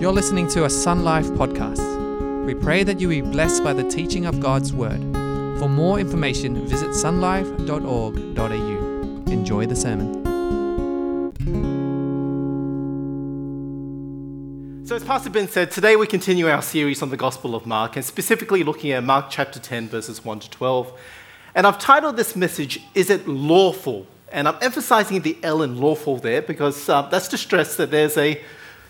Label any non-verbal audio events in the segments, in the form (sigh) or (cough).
You're listening to a Sun Life podcast. We pray that you be blessed by the teaching of God's Word. For more information, visit sunlife.org.au. Enjoy the sermon. So, as Pastor Ben said, today we continue our series on the Gospel of Mark, and specifically looking at Mark chapter 10, verses 1 to 12. And I've titled this message, Is It Lawful? And I'm emphasizing the L in lawful there because uh, that's to stress that there's a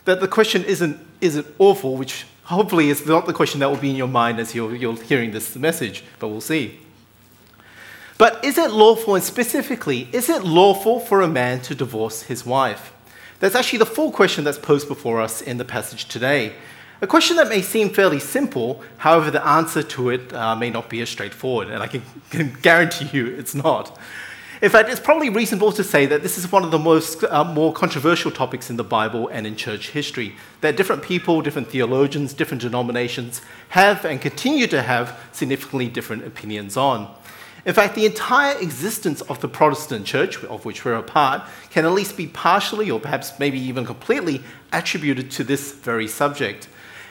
that the question isn't, is it awful, which hopefully is not the question that will be in your mind as you're, you're hearing this message, but we'll see. But is it lawful, and specifically, is it lawful for a man to divorce his wife? That's actually the full question that's posed before us in the passage today. A question that may seem fairly simple, however, the answer to it uh, may not be as straightforward, and I can, can guarantee you it's not. In fact, it's probably reasonable to say that this is one of the most uh, more controversial topics in the Bible and in church history. That different people, different theologians, different denominations have and continue to have significantly different opinions on. In fact, the entire existence of the Protestant church, of which we're a part, can at least be partially or perhaps maybe even completely attributed to this very subject.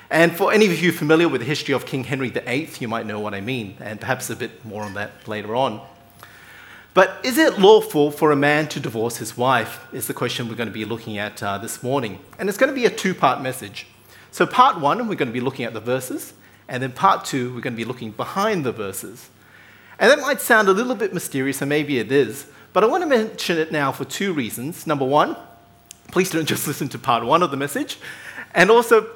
And for any of you familiar with the history of King Henry VIII, you might know what I mean, and perhaps a bit more on that later on. But is it lawful for a man to divorce his wife? Is the question we're going to be looking at uh, this morning. And it's going to be a two part message. So, part one, we're going to be looking at the verses, and then part two, we're going to be looking behind the verses. And that might sound a little bit mysterious, and maybe it is, but I want to mention it now for two reasons. Number one, please don't just (laughs) listen to part one of the message. And also,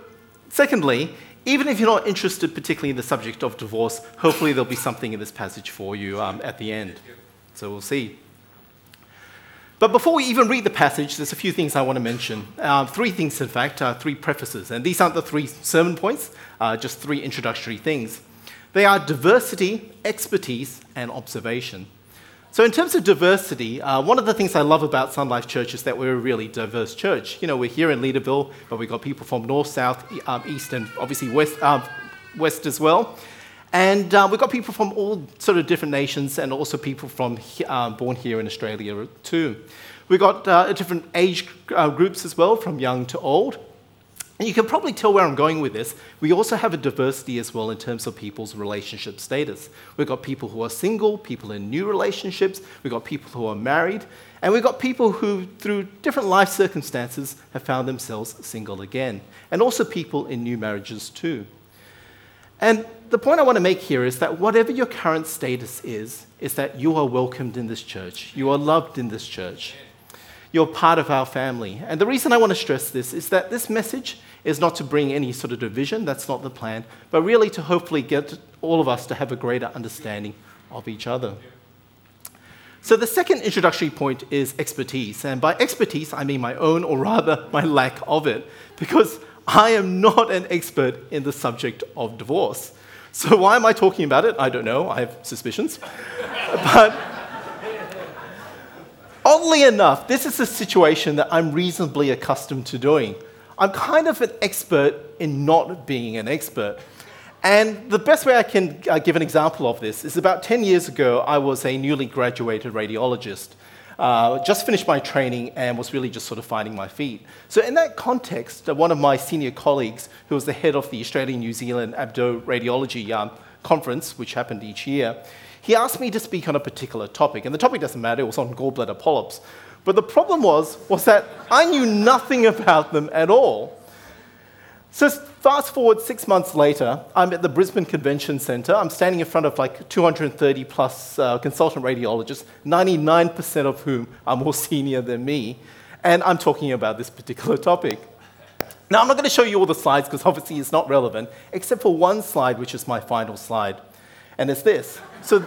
secondly, even if you're not interested particularly in the subject of divorce, hopefully there'll be something in this passage for you um, at the end. So we'll see. But before we even read the passage, there's a few things I want to mention. Uh, three things, in fact, uh, three prefaces. And these aren't the three sermon points, uh, just three introductory things. They are diversity, expertise, and observation. So, in terms of diversity, uh, one of the things I love about Sun Life Church is that we're a really diverse church. You know, we're here in Leederville, but we've got people from north, south, um, east, and obviously west, uh, west as well. And uh, we've got people from all sort of different nations and also people from uh, born here in Australia too. We've got uh, different age uh, groups as well, from young to old. And you can probably tell where I'm going with this. We also have a diversity as well in terms of people's relationship status. We've got people who are single, people in new relationships, we've got people who are married, and we've got people who, through different life circumstances, have found themselves single again, and also people in new marriages too. And the point I want to make here is that whatever your current status is, is that you are welcomed in this church. You are loved in this church. You're part of our family. And the reason I want to stress this is that this message is not to bring any sort of division, that's not the plan, but really to hopefully get all of us to have a greater understanding of each other. So, the second introductory point is expertise. And by expertise, I mean my own, or rather (laughs) my lack of it, because I am not an expert in the subject of divorce. So, why am I talking about it? I don't know. I have suspicions. but oddly enough, this is a situation that I'm reasonably accustomed to doing. I'm kind of an expert in not being an expert. And the best way I can uh, give an example of this is about 10 years ago, I was a newly graduated radiologist. Uh, just finished my training and was really just sort of finding my feet. So, in that context, uh, one of my senior colleagues, who was the head of the Australian New Zealand Abdo Radiology um, Conference, which happened each year, he asked me to speak on a particular topic. And the topic doesn't matter, it was on gallbladder polyps. But the problem was, was that I knew nothing (laughs) about them at all. So fast forward six months later, I'm at the Brisbane Convention Centre. I'm standing in front of like 230 plus uh, consultant radiologists, 99% of whom are more (laughs) senior than me, and I'm talking about this particular topic. Now, I'm not going to show you all the slides because obviously it's not relevant, except for one slide, which is my final slide, and it's this. So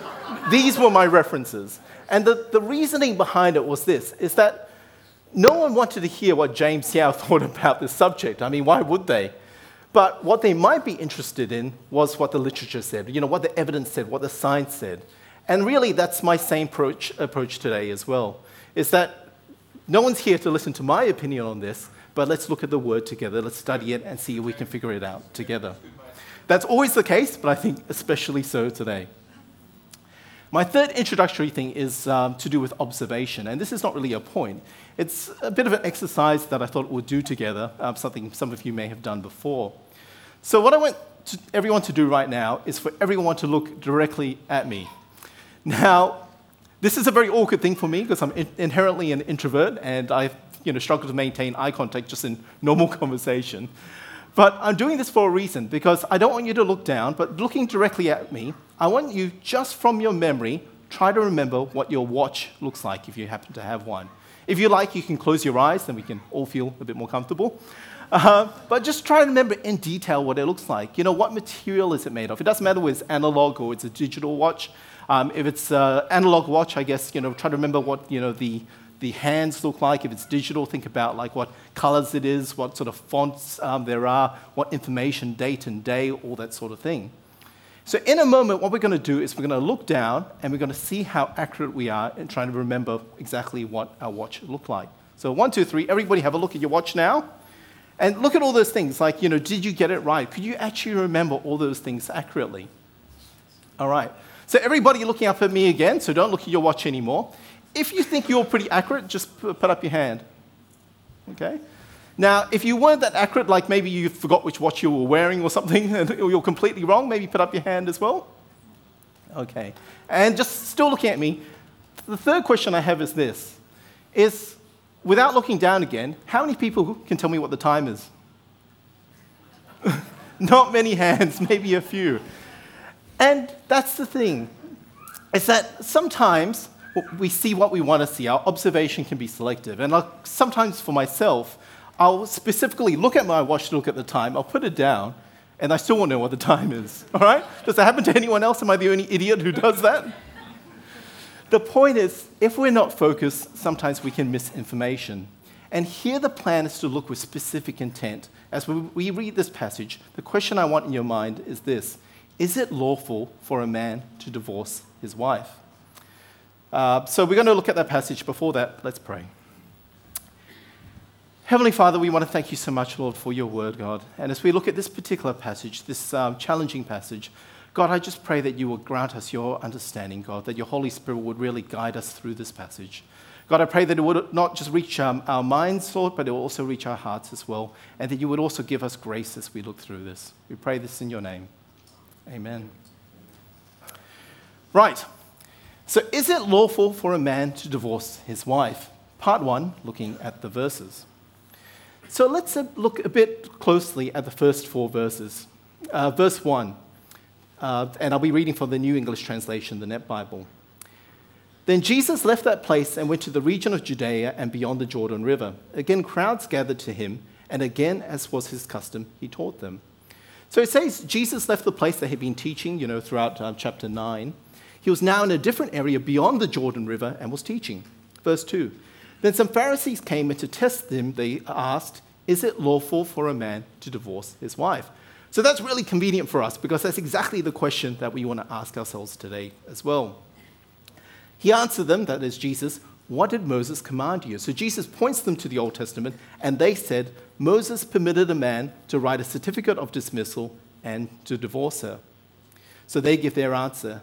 these were my references. And the, the reasoning behind it was this, is that no one wanted to hear what James Yao (laughs) thought about this subject. I mean, why would they? But what they might be interested in was what the literature said, you know, what the evidence said, what the science said. And really, that's my same approach, approach today as well, is that no one's here to listen to my opinion on this, but let's look at the word together, let's study it and see if we can figure it out together. That's always the case, but I think especially so today. My third introductory thing is um, to do with observation, and this is not really a point. It's a bit of an exercise that I thought we'd do together, um, something some of you may have done before. So, what I want to, everyone to do right now is for everyone to look directly at me. Now, this is a very awkward thing for me because I'm in- inherently an introvert and I you know, struggle to maintain eye contact just in normal (laughs) conversation. But I'm doing this for a reason because I don't want you to look down, but looking directly at me, I want you just from your memory, try to remember what your watch looks like if you happen to have one. If you like, you can close your eyes, then we can all feel a bit more comfortable. Uh, but just try to remember in detail what it looks like. You know, what material is it made of? It doesn't matter whether it's analog or it's a digital watch. Um, if it's an analog watch, I guess, you know, try to remember what, you know, the, the hands look like. If it's digital, think about like what colors it is, what sort of fonts um, there are, what information, date and day, all that sort of thing. So in a moment, what we're going to do is we're going to look down and we're going to see how accurate we are in trying to remember exactly what our watch looked like. So one, two, three, everybody have a look at your watch now. And look at all those things, like, you know, did you get it right? Could you actually remember all those things accurately? All right. So everybody looking up at me again, so don't look at your watch anymore. If you think you're pretty accurate, just put up your hand. Okay? Now, if you weren't that accurate, like maybe you forgot which watch you were wearing or something, (laughs) or you're completely wrong, maybe put up your hand as well. Okay. And just still looking at me, the third question I have is this is without looking down again, how many people can tell me what the time is? (laughs) Not many hands, (laughs) maybe a few. And that's the thing, is that sometimes we see what we want to see. Our observation can be selective. And I'll, sometimes for myself, I'll specifically look at my watch to look at the time, I'll put it down, and I still won't know what the (laughs) time is. All right? Does that happen to anyone else? Am I the only idiot who does that? (laughs) the point is, if we're not focused, sometimes we can miss information. And here the plan is to look with specific intent. As we read this passage, the question I want in your mind is this Is it lawful for a man to divorce his wife? Uh, so we're going to look at that passage. Before that, let's pray. Heavenly Father, we want to thank you so much, Lord, for your word, God. And as we look at this particular passage, this um, challenging passage, God, I just pray that you will grant us your understanding, God, that your Holy Spirit would really guide us through this passage. God, I pray that it would not just reach um, our minds, Lord, but it will also reach our hearts as well, and that you would also give us grace as we look through this. We pray this in your name. Amen. Right. So, is it lawful for a man to divorce his wife? Part one, looking at the verses. So let's look a bit closely at the first four verses. Uh, verse 1, uh, and I'll be reading from the New English Translation, the Net Bible. Then Jesus left that place and went to the region of Judea and beyond the Jordan River. Again, crowds gathered to him, and again, as was his custom, he taught them. So it says Jesus left the place that he'd been teaching, you know, throughout uh, chapter 9. He was now in a different area beyond the Jordan River and was teaching. Verse 2 then some Pharisees came, and to test him, they asked, Is it lawful for a man to divorce his wife? So that's really convenient for us because that's exactly the question that we want to ask ourselves today as well. He answered them, that is Jesus, What did Moses command you? So Jesus points them to the Old Testament, and they said, Moses permitted a man to write a certificate of dismissal and to divorce her. So they give their answer.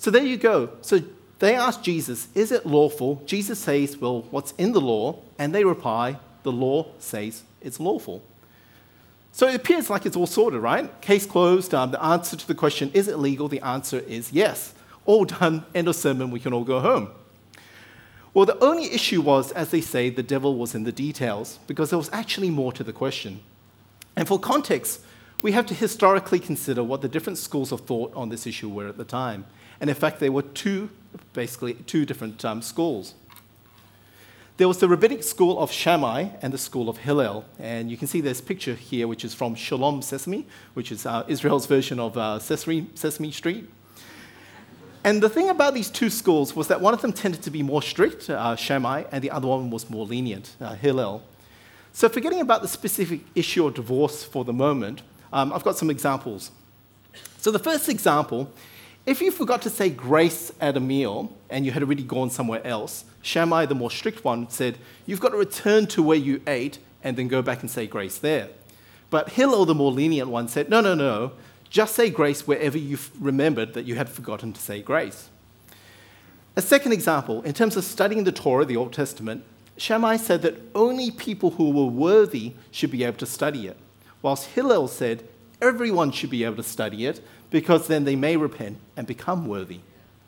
So there you go. So they ask Jesus, Is it lawful? Jesus says, Well, what's in the law? And they reply, The law says it's lawful. So it appears like it's all sorted, right? Case closed. Um, the answer to the question, Is it legal? The answer is yes. All done. End of sermon. We can all go home. Well, the only issue was, as they say, the devil was in the details, because there was actually more to the question. And for context, we have to historically consider what the different schools of thought on this issue were at the time. And in fact, there were two, basically, two different um, schools. There was the rabbinic school of Shammai and the school of Hillel. And you can see this picture here, which is from Shalom Sesame, which is uh, Israel's version of uh, Sesame, Sesame Street. And the thing about these two schools was that one of them tended to be more strict, uh, Shammai, and the other one was more lenient, uh, Hillel. So, forgetting about the specific issue of divorce for the moment, um, I've got some examples. So, the first example if you forgot to say grace at a meal and you had already gone somewhere else, Shammai, the more strict one, said, You've got to return to where you ate and then go back and say grace there. But Hillel, the more lenient one, said, No, no, no, just say grace wherever you've remembered that you had forgotten to say grace. A second example, in terms of studying the Torah, the Old Testament, Shammai said that only people who were worthy should be able to study it, whilst Hillel said everyone should be able to study it because then they may repent and become worthy.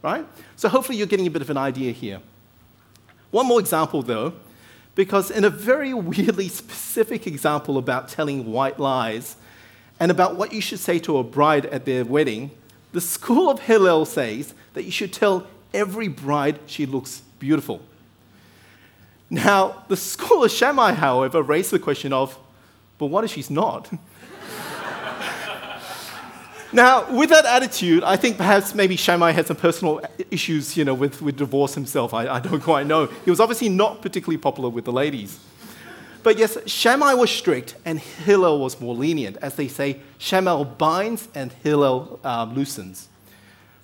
Right? So hopefully you're getting a bit of an idea here. One more example, though, because in a very (laughs) weirdly specific example about telling white lies and about what you should say to a bride at their wedding, the school of Hillel says that you should tell every bride she looks beautiful. Now, the school of Shammai, however, raised the question of, but what if she's not? (laughs) Now, with that attitude, I think perhaps maybe Shammai had some personal issues, you know, with, with divorce himself. I, I don't (laughs) quite know. He was obviously not particularly popular with the ladies. But yes, Shammai was strict and Hillel was more lenient. As they say, Shammai binds and Hillel um, loosens.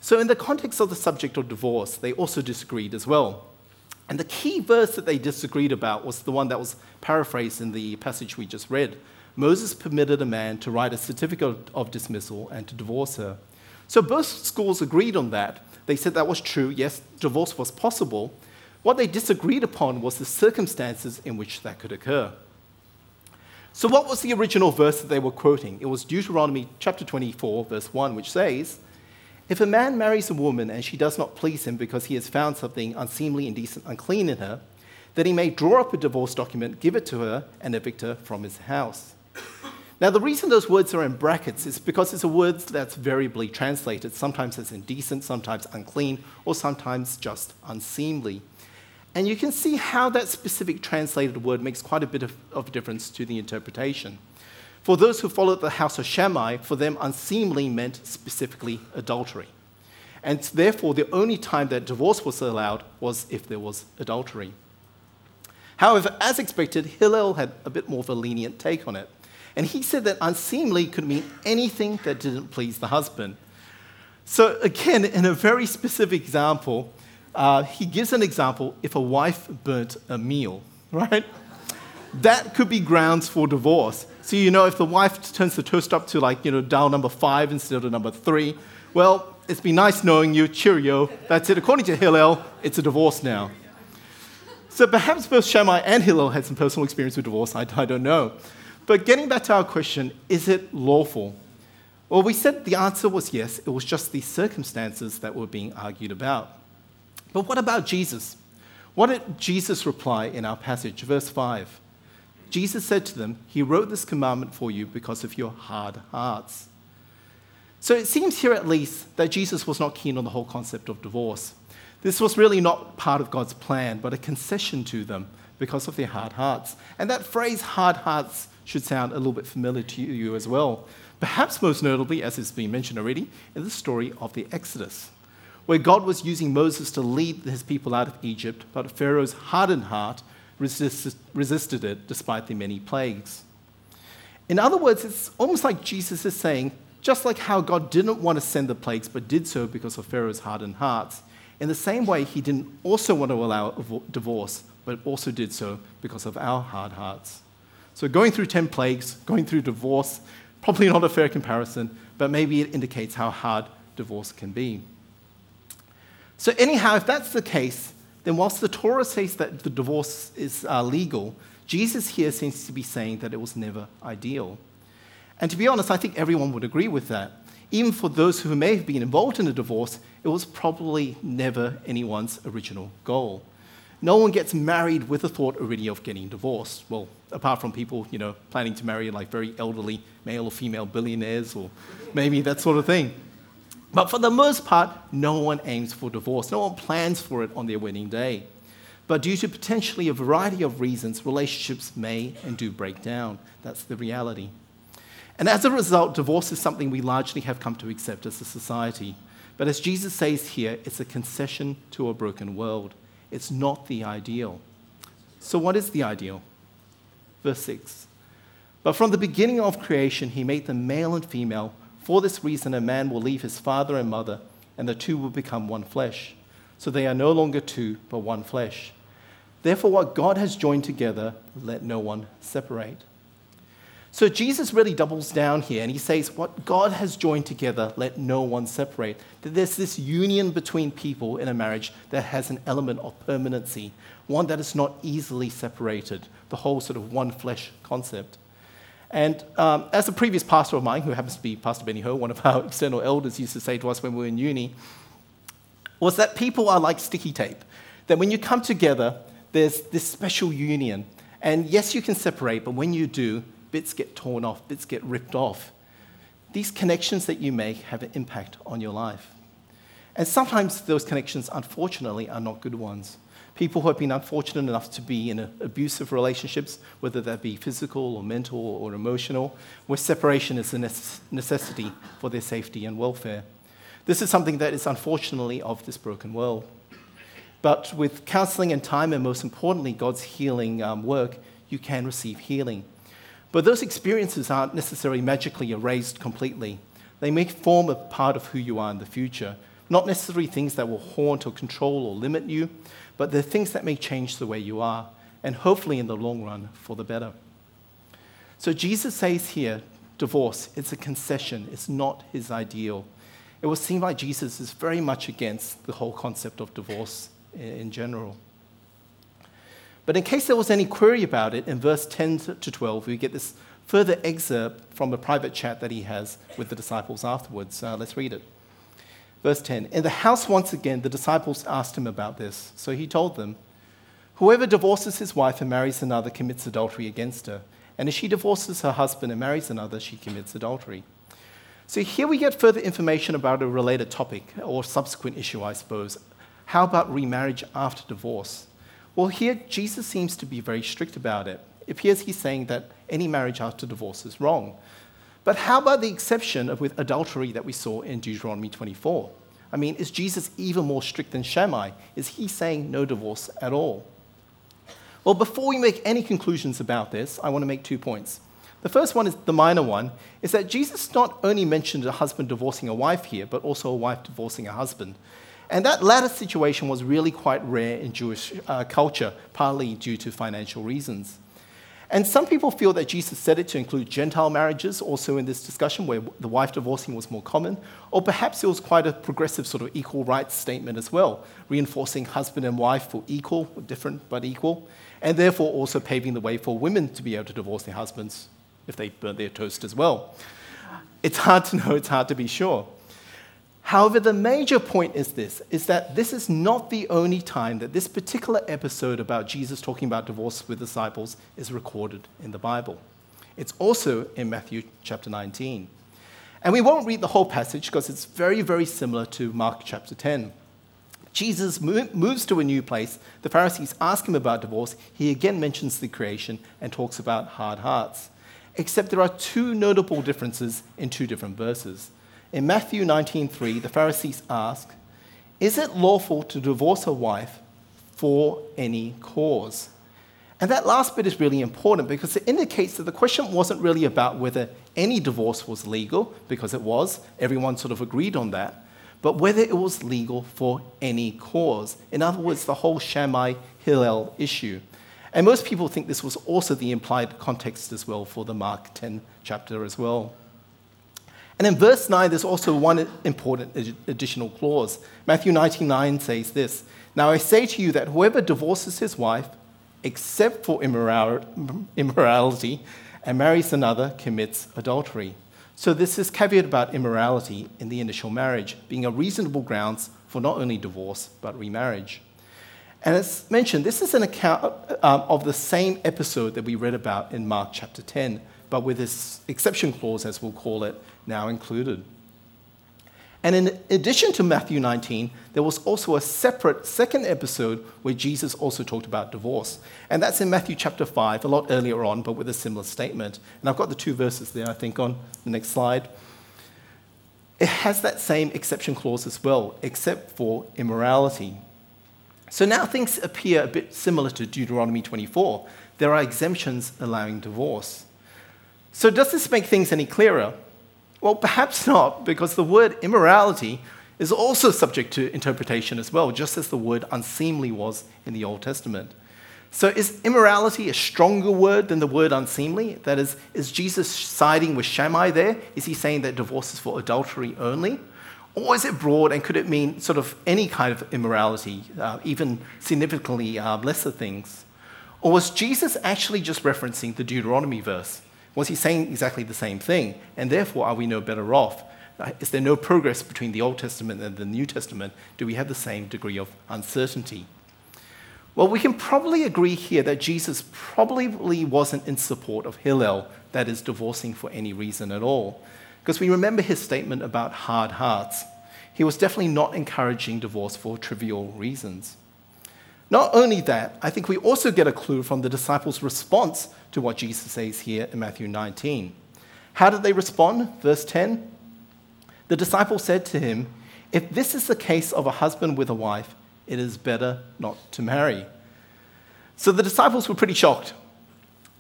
So, in the context of the subject of divorce, they also disagreed as well. And the key verse that they disagreed about was the one that was paraphrased in the passage we just read, Moses permitted a man to write a certificate of dismissal and to divorce her. So both schools agreed on that. They said that was true. Yes, divorce was possible. What they disagreed upon was the circumstances in which that could occur. So, what was the original verse that they were quoting? It was Deuteronomy chapter 24, verse 1, which says, If a man marries a woman and she does not please him because he has found something unseemly, indecent, unclean in her, then he may draw up a divorce document, give it to her, and evict her from his house. Now, the reason those words are in brackets is because it's a word that's variably translated, sometimes as indecent, sometimes unclean, or sometimes just unseemly. And you can see how that specific translated word makes quite a bit of, of difference to the interpretation. For those who followed the house of Shammai, for them, unseemly meant specifically adultery. And therefore, the only time that divorce was allowed was if there was adultery. However, as expected, Hillel had a bit more of a lenient take on it. And he said that unseemly could mean anything that didn't please the husband. So, again, in a very specific example, uh, he gives an example if a wife burnt a meal, (laughs) right? That could be grounds for divorce. So, you know, if the wife turns the toast up to like, you know, dial number five instead of number three, well, it's been nice knowing you, cheerio. That's it. According to Hillel, it's a divorce now. So perhaps both Shammai and Hillel had some personal experience with divorce, I, I don't know. But getting back to our question, is it lawful? Well, we said the answer was yes, it was just the circumstances that were being argued about. But what about Jesus? What did Jesus reply in our passage, verse 5? Jesus said to them, He wrote this commandment for you because of your hard hearts. So it seems here at least that Jesus was not keen on the whole concept of divorce. This was really not part of God's plan, but a concession to them because of their hard hearts. And that phrase, hard hearts, should sound a little bit familiar to you as well. Perhaps most notably, as has been mentioned already, in the story of the Exodus, where God was using Moses to lead his people out of Egypt, but Pharaoh's hardened heart resisted it despite the many plagues. In other words, it's almost like Jesus is saying, just like how God didn't want to send the plagues, but did so because of Pharaoh's hardened hearts, in the same way, he didn't also want to allow divorce, but also did so because of our hard hearts. So going through 10 plagues, going through divorce, probably not a fair comparison, but maybe it indicates how hard divorce can be. So, anyhow, if that's the case, then whilst the Torah says that the divorce is uh, legal, Jesus here seems to be saying that it was never ideal. And to be honest, I think everyone would agree with that. Even for those who may have been involved in a divorce, it was probably never anyone's original goal. No one gets married with the thought already of getting divorced. Well, apart from people, you know, planning to marry like very elderly male or female billionaires or maybe that sort of thing. But for the most part, no one aims for divorce. No one plans for it on their wedding day. But due to potentially a variety of reasons, relationships may and do break down. That's the reality. And as a result, divorce is something we largely have come to accept as a society. But as Jesus says here, it's a concession to a broken world. It's not the ideal. So, what is the ideal? Verse 6 But from the beginning of creation, he made them male and female. For this reason, a man will leave his father and mother, and the two will become one flesh. So they are no longer two, but one flesh. Therefore, what God has joined together, let no one separate. So Jesus really doubles down here and he says, What God has joined together, let no one separate. That there's this union between people in a marriage that has an element of permanency, one that is not easily separated, the whole sort of one flesh concept. And um, as a previous pastor of mine, who happens to be Pastor Benny Ho, one of our (laughs) external elders, used to say to us when we were in uni, was that people are like sticky tape. That when you come together, there's this special union. And yes, you can separate, but when you do, bits get torn off, bits get ripped off. These connections that you make have an impact on your life. And sometimes those connections, unfortunately, are not good ones. People who have been unfortunate enough to be in abusive relationships, whether that be physical or mental or emotional, where separation is a necessity for their safety and welfare. This is something that is unfortunately of this broken world. But with counseling and time, and most importantly, God's healing um, work, you can receive healing. But those experiences aren't necessarily magically erased completely. They may form a part of who you are in the future. Not necessarily things that will haunt or control or limit you, but they're things that may change the way you are, and hopefully in the long run for the better. So Jesus says here divorce, it's a concession, it's not his ideal. It would seem like Jesus is very much against the whole concept of divorce in general. But in case there was any query about it, in verse 10 to 12, we get this further excerpt from a private chat that he has with the disciples afterwards. Uh, let's read it. Verse 10 In the house, once again, the disciples asked him about this. So he told them, Whoever divorces his wife and marries another commits adultery against her. And if she divorces her husband and marries another, she commits adultery. So here we get further information about a related topic, or subsequent issue, I suppose. How about remarriage after divorce? Well, here Jesus seems to be very strict about it. It appears he's saying that any marriage after divorce is wrong. But how about the exception of with adultery that we saw in Deuteronomy 24? I mean, is Jesus even more strict than Shammai? Is he saying no divorce at all? Well, before we make any conclusions about this, I want to make two points. The first one is the minor one, is that Jesus not only mentioned a husband divorcing a wife here, but also a wife divorcing a husband. And that latter situation was really quite rare in Jewish uh, culture, partly due to financial reasons. And some people feel that Jesus said it to include Gentile marriages also in this discussion, where the wife divorcing was more common, or perhaps it was quite a progressive sort of equal rights statement as well, reinforcing husband and wife for equal, different but equal, and therefore also paving the way for women to be able to divorce their husbands if they burn their toast as well. It's hard to know, it's hard to be sure. However, the major point is this is that this is not the only time that this particular episode about Jesus talking about divorce with disciples is recorded in the Bible. It's also in Matthew chapter 19. And we won't read the whole passage because it's very, very similar to Mark chapter 10. Jesus moves to a new place. The Pharisees ask him about divorce. He again mentions the creation and talks about hard hearts. Except there are two notable differences in two different verses. In Matthew 19:3, the Pharisees ask, "Is it lawful to divorce a wife for any cause?" And that last bit is really important because it indicates that the question wasn't really about whether any divorce was legal, because it was, everyone sort of agreed on that, but whether it was legal for any cause. In other words, the whole Shammai Hillel issue. And most people think this was also the implied context as well for the Mark 10 chapter as well. And in verse 9, there's also one important additional clause. Matthew 19:9 says this Now I say to you that whoever divorces his wife, except for immorality, and marries another, commits adultery. So this is caveat about immorality in the initial marriage, being a reasonable grounds for not only divorce, but remarriage. And as mentioned, this is an account um, of the same episode that we read about in Mark chapter 10, but with this exception clause, as we'll call it, now included. And in addition to Matthew 19, there was also a separate second episode where Jesus also talked about divorce. And that's in Matthew chapter 5, a lot earlier on, but with a similar statement. And I've got the two verses there, I think, on the next slide. It has that same exception clause as well, except for immorality. So now things appear a bit similar to Deuteronomy 24. There are exemptions allowing divorce. So, does this make things any clearer? Well, perhaps not, because the word immorality is also subject to interpretation as well, just as the word unseemly was in the Old Testament. So, is immorality a stronger word than the word unseemly? That is, is Jesus siding with Shammai there? Is he saying that divorce is for adultery only? Or is it broad and could it mean sort of any kind of immorality, uh, even significantly uh, lesser things? Or was Jesus actually just referencing the Deuteronomy verse? Was he saying exactly the same thing? And therefore, are we no better off? Uh, is there no progress between the Old Testament and the New Testament? Do we have the same degree of uncertainty? Well, we can probably agree here that Jesus probably wasn't in support of Hillel, that is, divorcing for any reason at all. Because we remember his statement about hard hearts. He was definitely not encouraging divorce for trivial reasons. Not only that, I think we also get a clue from the disciples' response to what Jesus says here in Matthew 19. How did they respond? Verse 10 The disciple said to him, If this is the case of a husband with a wife, it is better not to marry. So the disciples were pretty shocked.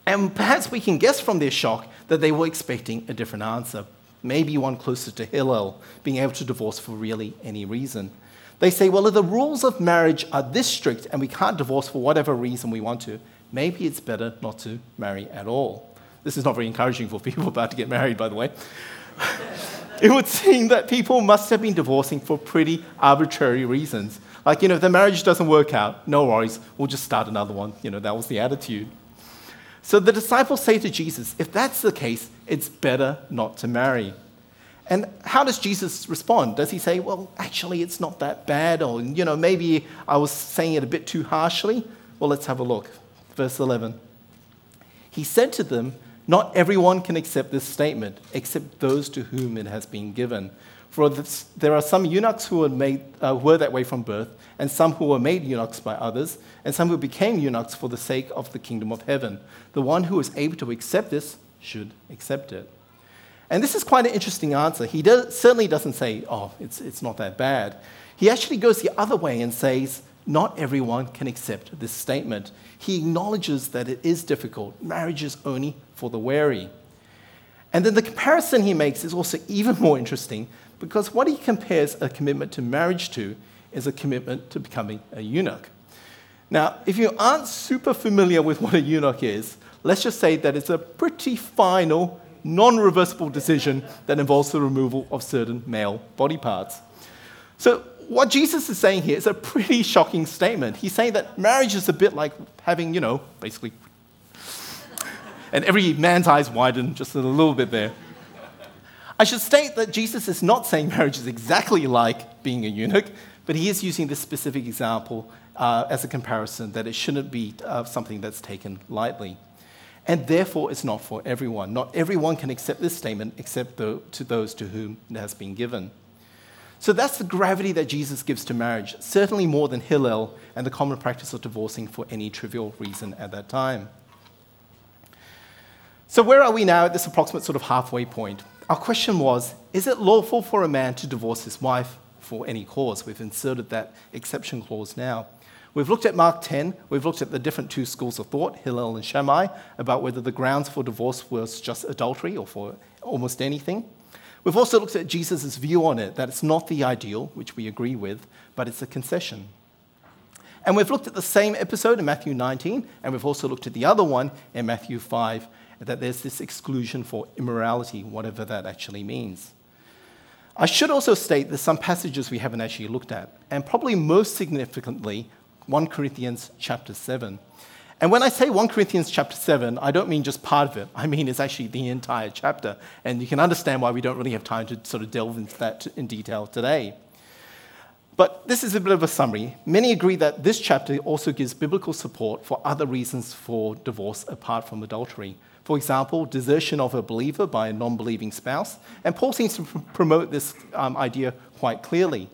And perhaps we can guess from their shock that they were expecting a different answer, maybe one closer to Hillel, being able to divorce for really any reason. They say, well, if the rules of marriage are this strict and we can't divorce for whatever reason we want to, maybe it's better not to marry at all. This is not very encouraging for people (laughs) about to get married, by the way. (laughs) it would seem that people must have been divorcing for pretty arbitrary reasons. Like, you know, if the marriage doesn't work out, no worries, we'll just start another one. You know, that was the attitude. So the disciples say to Jesus, if that's the case, it's better not to marry. And how does Jesus respond? Does he say, well, actually, it's not that bad? Or, you know, maybe I was saying it a bit too harshly? Well, let's have a look. Verse 11. He said to them, Not everyone can accept this statement, except those to whom it has been given. For this, there are some eunuchs who were, made, uh, were that way from birth, and some who were made eunuchs by others, and some who became eunuchs for the sake of the kingdom of heaven. The one who is able to accept this should accept it. And this is quite an interesting answer. He does, certainly doesn't say, oh, it's, it's not that bad. He actually goes the other way and says, not everyone can accept this statement. He acknowledges that it is difficult. Marriage is only for the wary. And then the comparison he makes is also even more interesting because what he compares a commitment to marriage to is a commitment to becoming a eunuch. Now, if you aren't super familiar with what a eunuch is, let's just say that it's a pretty final non reversible decision that involves the removal of certain male body parts. So, what Jesus is saying here is a pretty shocking statement. He's saying that marriage is a bit like having, you know, basically, and every man's eyes widen just a little bit there. I should state that Jesus is not saying marriage is exactly like being a eunuch, but he is using this specific example uh, as a comparison that it shouldn't be uh, something that's taken lightly. And therefore, it's not for everyone. Not everyone can accept this statement except the, to those to whom it has been given. So that's the gravity that Jesus gives to marriage, certainly more than Hillel and the common practice of divorcing for any trivial reason at that time. So, where are we now at this approximate sort of halfway point? Our question was Is it lawful for a man to divorce his wife for any cause? We've inserted that exception clause now. We've looked at Mark 10, we've looked at the different two schools of thought, Hillel and Shammai, about whether the grounds for divorce was just adultery or for almost anything. We've also looked at Jesus' view on it, that it's not the ideal, which we agree with, but it's a concession. And we've looked at the same episode in Matthew 19, and we've also looked at the other one in Matthew 5, that there's this exclusion for immorality, whatever that actually means. I should also state there's some passages we haven't actually looked at, and probably most significantly, 1 Corinthians chapter 7. And when I say 1 Corinthians chapter 7, I don't mean just part of it. I mean it's actually the entire chapter. And you can understand why we don't really have time to sort of delve into that in detail today. But this is a bit of a summary. Many agree that this chapter also gives biblical support for other reasons for divorce apart from adultery. For example, desertion of a believer by a non believing spouse. And Paul seems to pr- promote this um, idea quite clearly.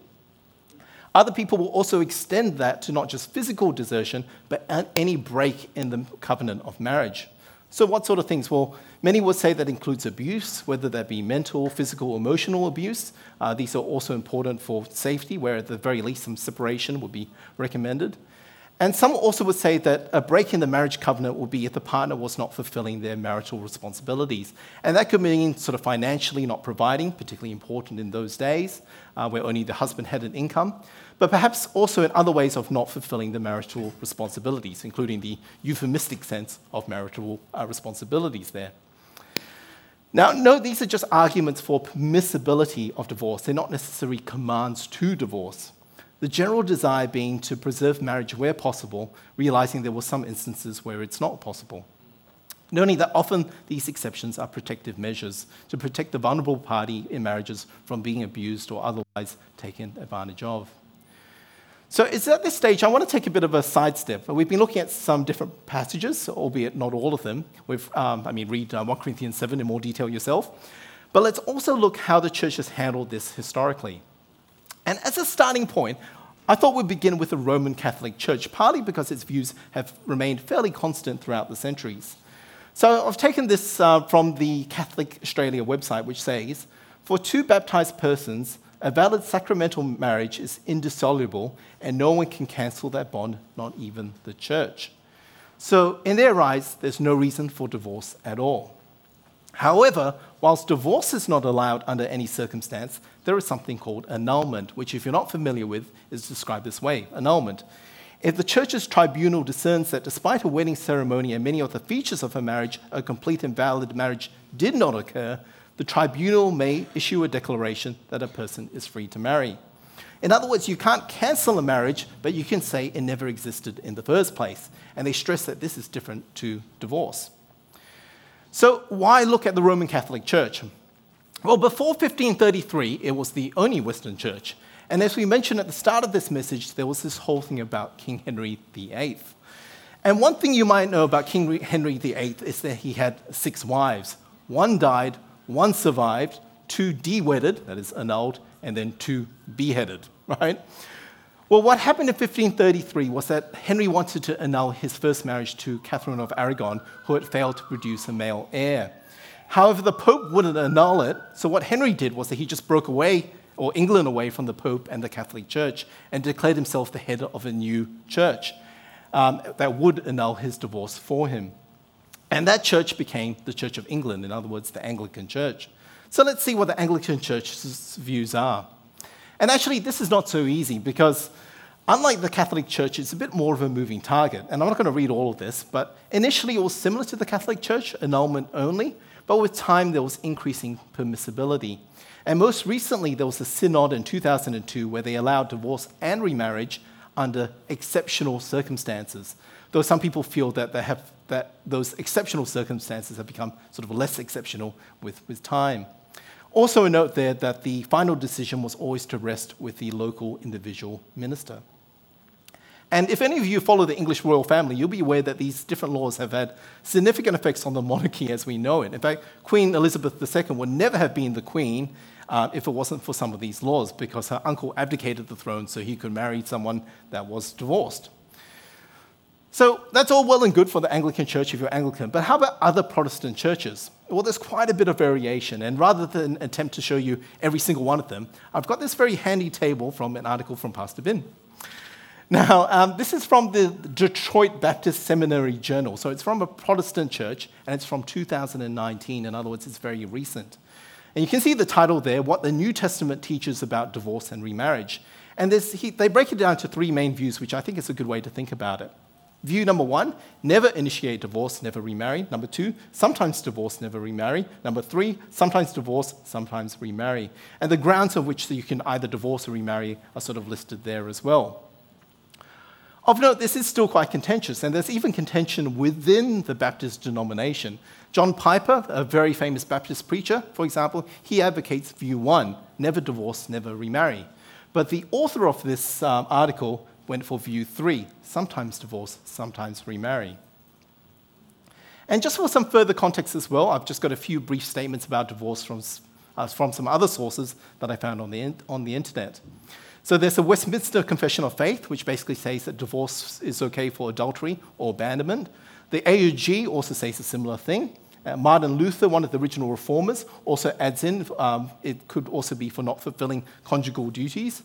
Other people will also extend that to not just physical desertion, but any break in the covenant of marriage. So, what sort of things? Well, many would say that includes abuse, whether that be mental, physical, emotional abuse. Uh, these are also important for safety, where at the very least some separation would be recommended. And some also would say that a break in the marriage covenant would be if the partner was not fulfilling their marital responsibilities. And that could mean sort of financially not providing, particularly important in those days, uh, where only the husband had an income, but perhaps also in other ways of not fulfilling the marital responsibilities, including the euphemistic sense of marital uh, responsibilities there. Now, note these are just arguments for permissibility of divorce. They're not necessarily commands to divorce. The general desire being to preserve marriage where possible, realizing there were some instances where it's not possible. Noting that often these exceptions are protective measures to protect the vulnerable party in marriages from being abused or otherwise taken advantage of. So it's at this stage, I want to take a bit of a sidestep. We've been looking at some different passages, albeit not all of them. We've, um, I mean, read uh, 1 Corinthians 7 in more detail yourself. But let's also look how the church has handled this historically. And as a starting point, I thought we'd begin with the Roman Catholic Church, partly because its views have remained fairly constant throughout the centuries. So I've taken this uh, from the Catholic Australia website, which says, for two baptized persons, a valid sacramental marriage is indissoluble, and no one can cancel that bond, not even the church. So, in their eyes, there's no reason for divorce at all. However, whilst divorce is not allowed under any circumstance, there is something called annulment, which, if you're not familiar with, is described this way annulment. If the church's tribunal discerns that despite a wedding ceremony and many of the features of a marriage, a complete and valid marriage did not occur, the tribunal may issue a declaration that a person is free to marry. In other words, you can't cancel a marriage, but you can say it never existed in the first place. And they stress that this is different to divorce. So, why look at the Roman Catholic Church? Well, before 1533, it was the only Western church. And as we mentioned at the start of this message, there was this whole thing about King Henry VIII. And one thing you might know about King Henry VIII is that he had six wives. One died, one survived, two de-wedded, that is annulled, and then two beheaded, (laughs) right? Well, what happened in 1533 was that Henry wanted to annul his first marriage to Catherine of Aragon, who had failed to produce a male heir. However, the Pope wouldn't annul it, so what Henry did was that he just broke away, or England away from the Pope and the Catholic Church, and declared himself the head of a new church um, that would annul his divorce for him. And that church became the Church of England, in other words, the Anglican Church. So let's see what the Anglican Church's views are. And actually, this is not so easy because, unlike the Catholic Church, it's a bit more of a moving target. And I'm not going to read all of this, but initially it was similar to the Catholic Church, annulment only, but with time there was increasing permissibility. And most recently, there was a synod in 2002 where they allowed divorce and remarriage under exceptional circumstances. Though some people feel that they have that those exceptional circumstances have become sort of less exceptional with, with time. Also, a note there that the final decision was always to rest with the local individual minister. And if any of you follow the English royal family, you'll be aware that these different laws have had significant effects on the monarchy as we know it. In fact, Queen Elizabeth II would never have been the queen uh, if it wasn't for some of these laws, because her uncle abdicated the throne so he could marry someone that was divorced. So that's all well and good for the Anglican Church if you're Anglican, but how about other Protestant churches? Well, there's quite a bit of variation, and rather than attempt to show you every single one of them, I've got this very handy table from an article from Pastor Ben. Now, um, this is from the Detroit Baptist Seminary Journal, so it's from a Protestant church, and it's from 2019. In other words, it's very recent. And you can see the title there, What the New Testament Teaches About Divorce and Remarriage. And he, they break it down to three main views, which I think is a good way to think about it. View number one, never initiate divorce, never remarry. Number two, sometimes divorce, never remarry. Number three, sometimes divorce, sometimes remarry. And the grounds of which you can either divorce or remarry are sort of listed there as well. Of note, this is still quite contentious, and there's even contention within the Baptist denomination. John Piper, a very famous Baptist preacher, for example, he advocates view one never divorce, never remarry. But the author of this um, article went for view three sometimes divorce, sometimes remarry. And just for some further context as well, I've just got a few brief statements about divorce from, uh, from some other sources that I found on the, in- on the internet. So there's a Westminster Confession of Faith, which basically says that divorce is okay for adultery or abandonment. The AUG also says a similar thing. Uh, Martin Luther, one of the original reformers, also adds in um, it could also be for not fulfilling conjugal duties.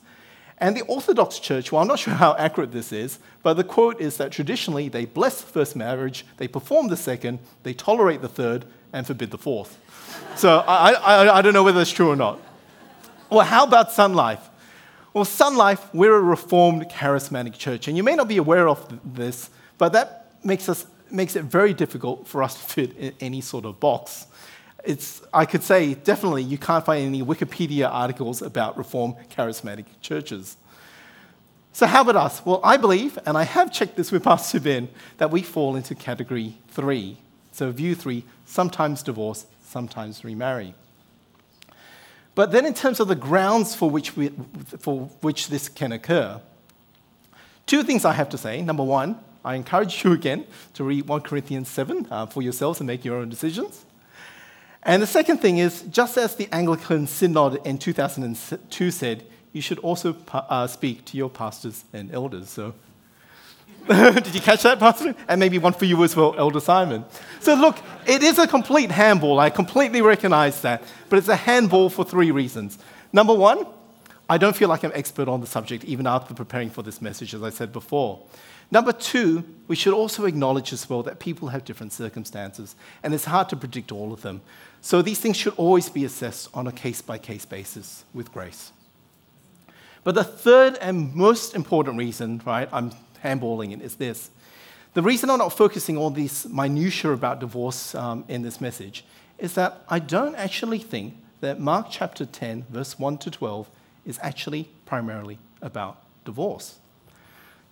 And the Orthodox Church, well, I'm not sure how accurate this is, but the quote is that traditionally they bless the first marriage, they perform the second, they tolerate the third, and forbid the fourth. so I, I, I don't know whether that's true or not. Well, how about Sun Life? Well, Sun Life, we're a reformed charismatic church, and you may not be aware of this, but that makes, us, makes it very difficult for us to fit in any sort of box it's, I could say definitely you can't find any Wikipedia articles about Reformed charismatic churches. So, how about us? Well, I believe, and I have checked this with Pastor Ben, that we fall into category three. So, view three sometimes divorce, sometimes remarry. But then, in terms of the grounds for which, we, for which this can occur, two things I have to say. Number one, I encourage you (laughs) again to read 1 Corinthians 7 uh, for yourselves and make your own decisions. And the second thing is, just as the Anglican Synod in 2002 said, you should also uh, speak to your pastors and elders. So, (laughs) did you catch that, Pastor? And maybe one for you as well, Elder Simon. So, look, it is a complete handball. I completely recognize that. But it's a handball for three reasons. Number one, I don't feel like I'm expert on the subject, even after preparing for this message, as I said before. Number two, we should also acknowledge as well that people have different circumstances, and it's hard to predict all of them. So these things should always be assessed on a case by case basis with grace. But the third and most important reason, right, I'm handballing it, is this. The reason I'm not focusing on these minutiae about divorce um, in this message is that I don't actually think that Mark chapter 10, verse 1 to 12, is actually primarily about divorce.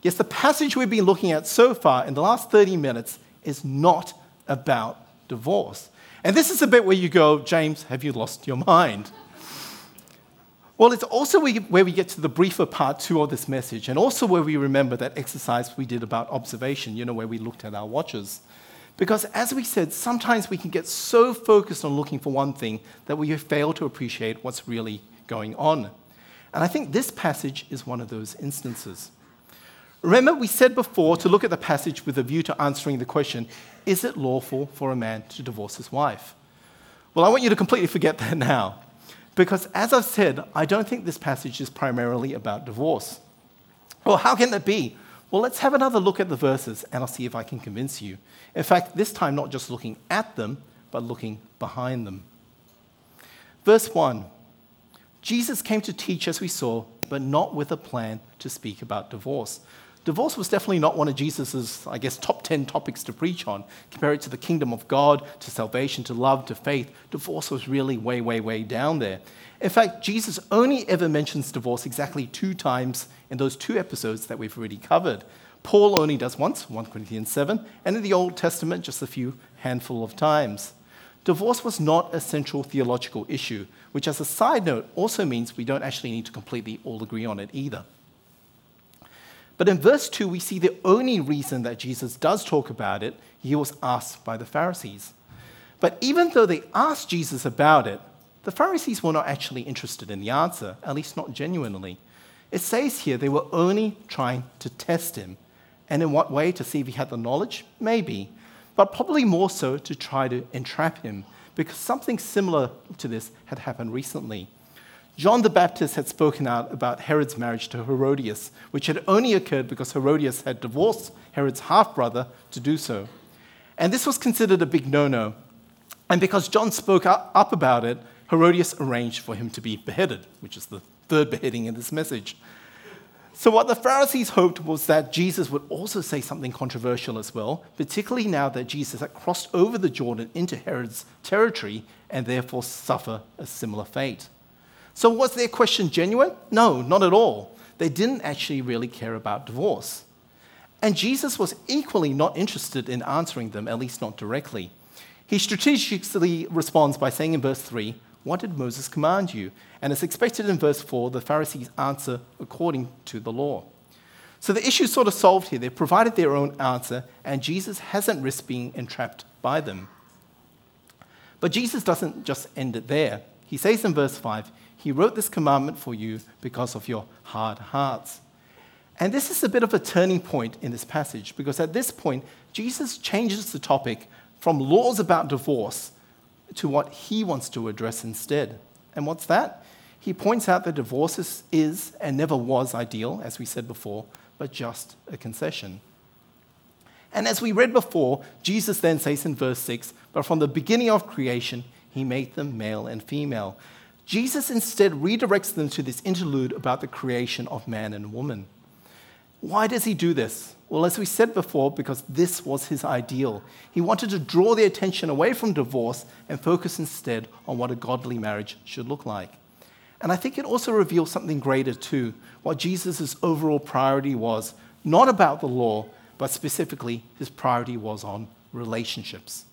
Yes, the passage we've been looking at so far in the last 30 minutes is not about divorce. And this is a bit where you go, James, have you lost your mind? Well, it's also where we get to the briefer part two of this message, and also where we remember that exercise we did about observation, you know, where we looked at our watches. Because as we said, sometimes we can get so focused on looking for one thing that we fail to appreciate what's really going on. And I think this passage is one of those instances. Remember, we said before to look at the passage with a view to answering the question is it lawful for a man to divorce his wife? Well, I want you to completely forget that now. Because as I've said, I don't think this passage is primarily about divorce. Well, how can that be? Well, let's have another look at the verses and I'll see if I can convince you. In fact, this time not just looking at them, but looking behind them. Verse 1 Jesus came to teach, as we saw, but not with a plan to speak about divorce. Divorce was definitely not one of Jesus' I guess, top 10 topics to preach on. Compare it to the kingdom of God, to salvation, to love, to faith. Divorce was really way, way, way down there. In fact, Jesus only ever mentions divorce exactly two times in those two episodes that we've already covered. Paul only does once, 1 Corinthians 7, and in the Old Testament, just a few handful of times. Divorce was not a central theological issue, which, as a side note, also means we don't actually need to completely all agree on it either. But in verse 2, we see the only reason that Jesus does talk about it, he was asked by the Pharisees. But even though they asked Jesus about it, the Pharisees were not actually interested in the answer, at least not genuinely. It says here they were only trying to test him. And in what way? To see if he had the knowledge? Maybe. But probably more so to try to entrap him, because something similar to this had happened recently. John the Baptist had spoken out about Herod's marriage to Herodias, which had only occurred because Herodias had divorced Herod's half brother to do so. And this was considered a big no no. And because John spoke up about it, Herodias arranged for him to be beheaded, which is the third beheading in this message. So, what the Pharisees hoped was that Jesus would also say something controversial as well, particularly now that Jesus had crossed over the Jordan into Herod's territory and therefore suffer a similar fate. So, was their question genuine? No, not at all. They didn't actually really care about divorce. And Jesus was equally not interested in answering them, at least not directly. He strategically responds by saying in verse 3, What did Moses command you? And as expected in verse 4, the Pharisees answer according to the law. So the issue's sort of solved here. They've provided their own answer, and Jesus hasn't risked being entrapped by them. But Jesus doesn't just end it there. He says in verse 5, he wrote this commandment for you because of your hard hearts. And this is a bit of a turning point in this passage because at this point, Jesus changes the topic from laws about divorce to what he wants to address instead. And what's that? He points out that divorce is, is and never was ideal, as we said before, but just a concession. And as we read before, Jesus then says in verse 6 But from the beginning of creation, he made them male and female. Jesus instead redirects them to this interlude about the creation of man and woman. Why does he do this? Well, as we said before, because this was his ideal. He wanted to draw the attention away from divorce and focus instead on what a godly marriage should look like. And I think it also reveals something greater too, what Jesus' overall priority was, not about the law, but specifically his priority was on relationships.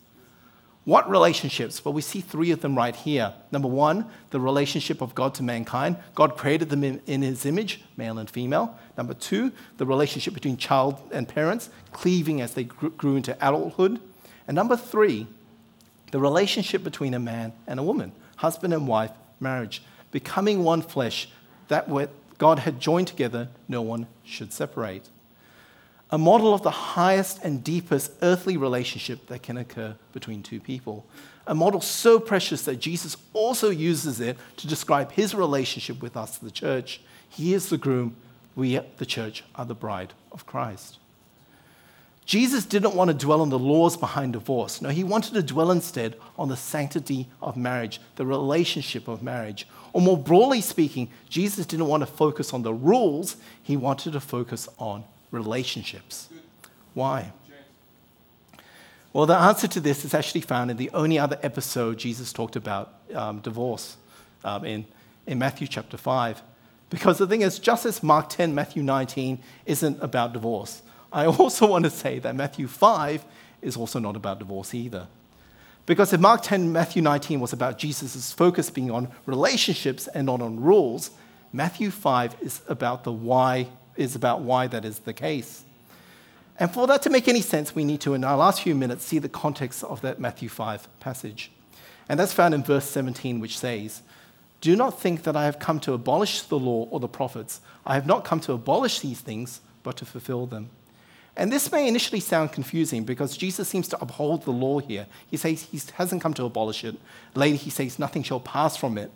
What relationships? Well, we see three of them right here. Number one, the relationship of God to mankind. God created them in, in, his image, male and female. Number two, the relationship between child and parents, cleaving as they grew into adulthood. And number three, the relationship between a man and a woman, husband and wife, marriage, becoming one flesh, that what God had joined together, no one should separate a model of the highest and deepest earthly relationship that can occur between two people. A model so precious that Jesus also uses it to describe his relationship with us, the church. He is the groom, we, the church, are the bride of Christ. Jesus didn't want to dwell on the laws behind divorce. No, he wanted to dwell instead on the sanctity of marriage, the relationship of marriage. Or more broadly speaking, Jesus didn't want to focus on the rules, he wanted to focus on relationships. Why? Well, the answer to this is actually found in the only other episode Jesus talked about um, divorce um, in, in Matthew chapter 5. Because the thing is, just as Mark 10, Matthew 19 isn't about divorce, I (laughs) also want to say that Matthew 5 is also not about divorce either. Because if Mark 10, Matthew 19 was about Jesus' focus being on relationships and not on rules, Matthew 5 is about the why is about why that is the case. And for that to make any sense, we need to, in our last few minutes, see the context of that Matthew 5 passage. And that's found in verse 17, which says, Do not think that I have come to abolish the law or the prophets. I have not come to abolish these things, but to fulfill them. And this may initially sound confusing because Jesus seems to uphold the law here. He says he hasn't come to abolish it. Later, he says nothing shall pass from it.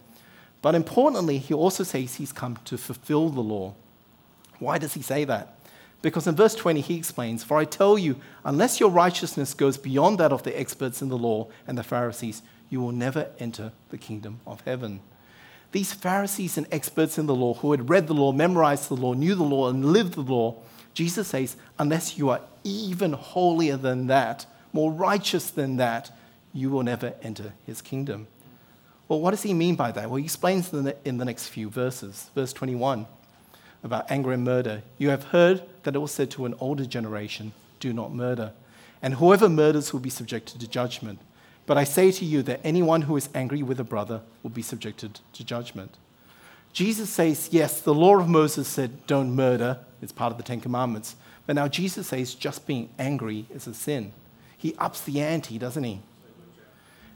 But importantly, he also says he's come to fulfill the law. Why does he say that? Because in verse 20, he explains, For I tell you, unless your righteousness goes beyond that of the experts in the law and the Pharisees, you will never enter the kingdom of heaven. These Pharisees and experts in the law who had read the law, memorized the law, knew the law, and lived the law, Jesus says, unless you are even holier than that, more righteous than that, you will never enter his kingdom. Well, what does he mean by that? Well, he explains in the next few verses. Verse 21 about anger and murder. You have heard that it was said to an older generation, Do not murder. And whoever murders will be subjected to judgment. But I say to you that anyone who is angry with a brother will be subjected to judgment. Jesus says, yes, the law of Moses said, don't murder. It's part of the Ten Commandments. But now Jesus says just being angry is a sin. He ups the ante, doesn't he?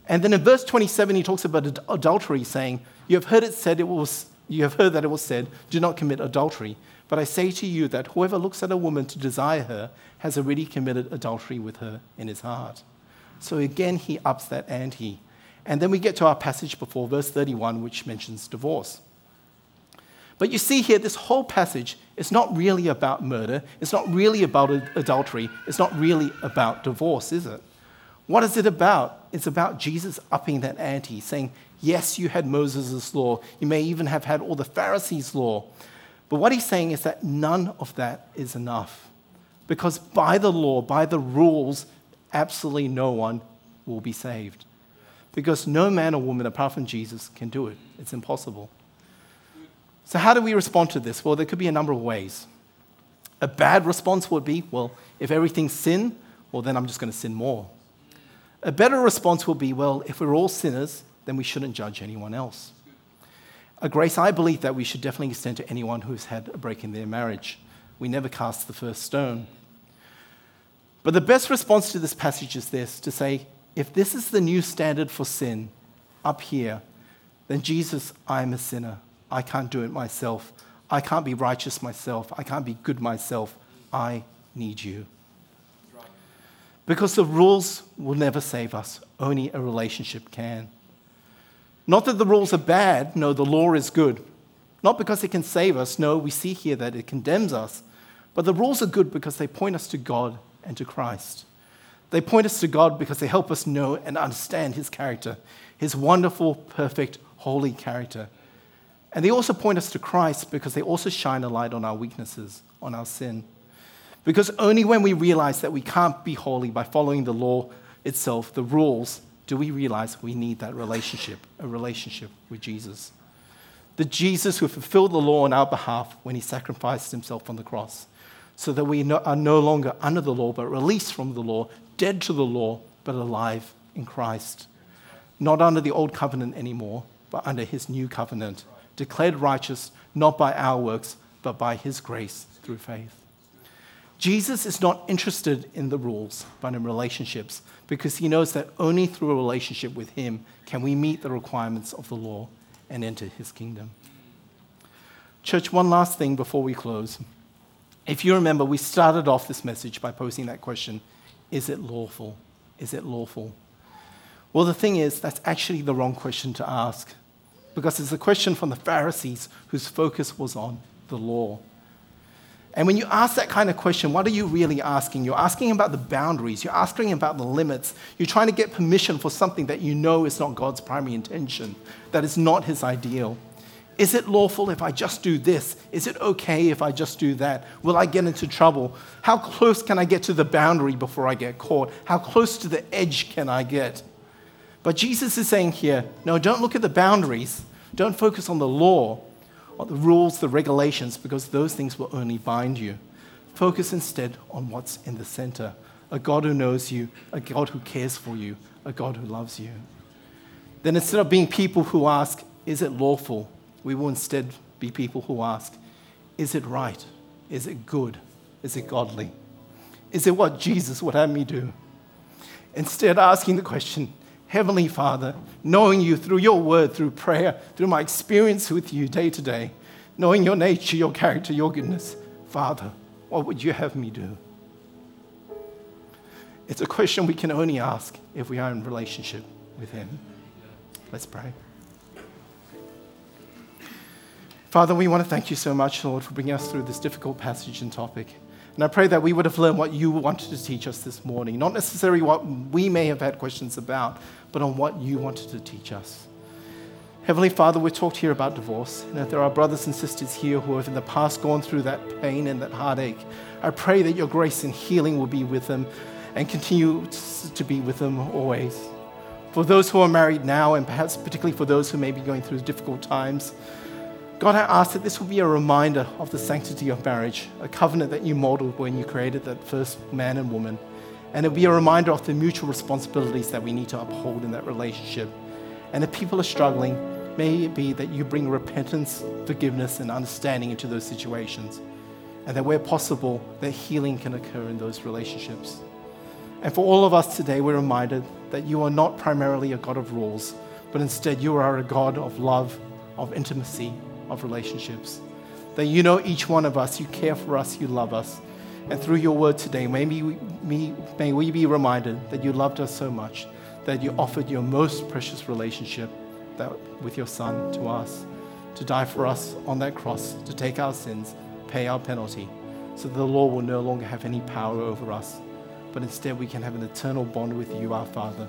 And then in verse 27, he talks about adultery, saying, You have heard it said it was you have heard that it was said, Do not commit adultery. But I say to you that whoever looks at a woman to desire her has already committed adultery with her in his heart. So again, he ups that ante. And then we get to our passage before, verse 31, which mentions divorce. But you see here, this whole passage is not really about murder. It's not really about adultery. It's not really about divorce, is it? What is it about? It's about Jesus upping that ante, saying, Yes, you had Moses' law. You may even have had all the Pharisees' law. But what he's saying is that none of that is enough. Because by the law, by the rules, absolutely no one will be saved. Because no man or woman apart from Jesus can do it. It's impossible. So, how do we respond to this? Well, there could be a number of ways. A bad response would be, well, if everything's sin, well, then I'm just going to sin more. A better response will be, well, if we're all sinners, then we shouldn't judge anyone else. A grace I believe that we should definitely extend to anyone who's had a break in their marriage. We never cast the first stone. But the best response to this passage is this to say, if this is the new standard for sin up here, then Jesus, I'm a sinner. I can't do it myself. I can't be righteous myself. I can't be good myself. I need you. Because the rules will never save us, only a relationship can. Not that the rules are bad, no, the law is good. Not because it can save us, no, we see here that it condemns us. But the rules are good because they point us to God and to Christ. They point us to God because they help us know and understand His character, His wonderful, perfect, holy character. And they also point us to Christ because they also shine a light on our weaknesses, on our sin. Because only when we realize that we can't be holy by following the law itself, the rules, do we realize we need that relationship, a relationship with Jesus. The Jesus who fulfilled the law on our behalf when he sacrificed himself on the cross, so that we are no longer under the law, but released from the law, dead to the law, but alive in Christ. Not under the old covenant anymore, but under his new covenant, declared righteous not by our works, but by his grace through faith. Jesus is not interested in the rules, but in relationships, because he knows that only through a relationship with him can we meet the requirements of the law and enter his kingdom. Church, one last thing before we close. If you remember, we started off this message by posing that question Is it lawful? Is it lawful? Well, the thing is, that's actually the wrong question to ask because it's a question from the Pharisees whose focus was on the law. And when you ask that kind of question, what are you really asking? You're asking about the boundaries, you're asking about the limits, you're trying to get permission for something that you know is not God's primary intention, that is not His ideal. Is it lawful if I just do this? Is it okay if I just do that? Will I get into trouble? How close can I get to the boundary before I get caught? How close to the edge can I get? But Jesus is saying here no, don't look at the boundaries, don't focus on the law or the rules, the regulations, because those things will only bind you. Focus instead on what's in the center a God who knows you, a God who cares for you, a God who loves you. Then instead of being people who ask, is it lawful? We will instead be people who ask, is it right? Is it good? Is it godly? Is it what Jesus would have me do? Instead, asking the question, Heavenly Father, knowing you through your word, through prayer, through my experience with you day to day, knowing your nature, your character, your goodness, Father, what would you have me do? It's a question we can only ask if we are in relationship with Him. Let's pray. Father, we want to thank you so much, Lord, for bringing us through this difficult passage and topic. And I pray that we would have learned what you wanted to teach us this morning, not necessarily what we may have had questions about, but on what you wanted to teach us. Heavenly Father, we talked here about divorce, and if there are brothers and sisters here who have in the past gone through that pain and that heartache, I pray that your grace and healing will be with them and continue to be with them always. For those who are married now, and perhaps particularly for those who may be going through difficult times, God, I ask that this will be a reminder of the sanctity of marriage, a covenant that you modeled when you created that first man and woman. And it'll be a reminder of the mutual responsibilities that we need to uphold in that relationship. And if people are struggling, may it be that you bring repentance, forgiveness, and understanding into those situations. And that where possible, that healing can occur in those relationships. And for all of us today, we're reminded that you are not primarily a God of rules, but instead you are a God of love, of intimacy, of relationships. That you know each one of us, you care for us, you love us. And through your word today, may we, may we be reminded that you loved us so much that you offered your most precious relationship that, with your Son to us, to die for us on that cross, to take our sins, pay our penalty, so that the law will no longer have any power over us, but instead we can have an eternal bond with you, our Father,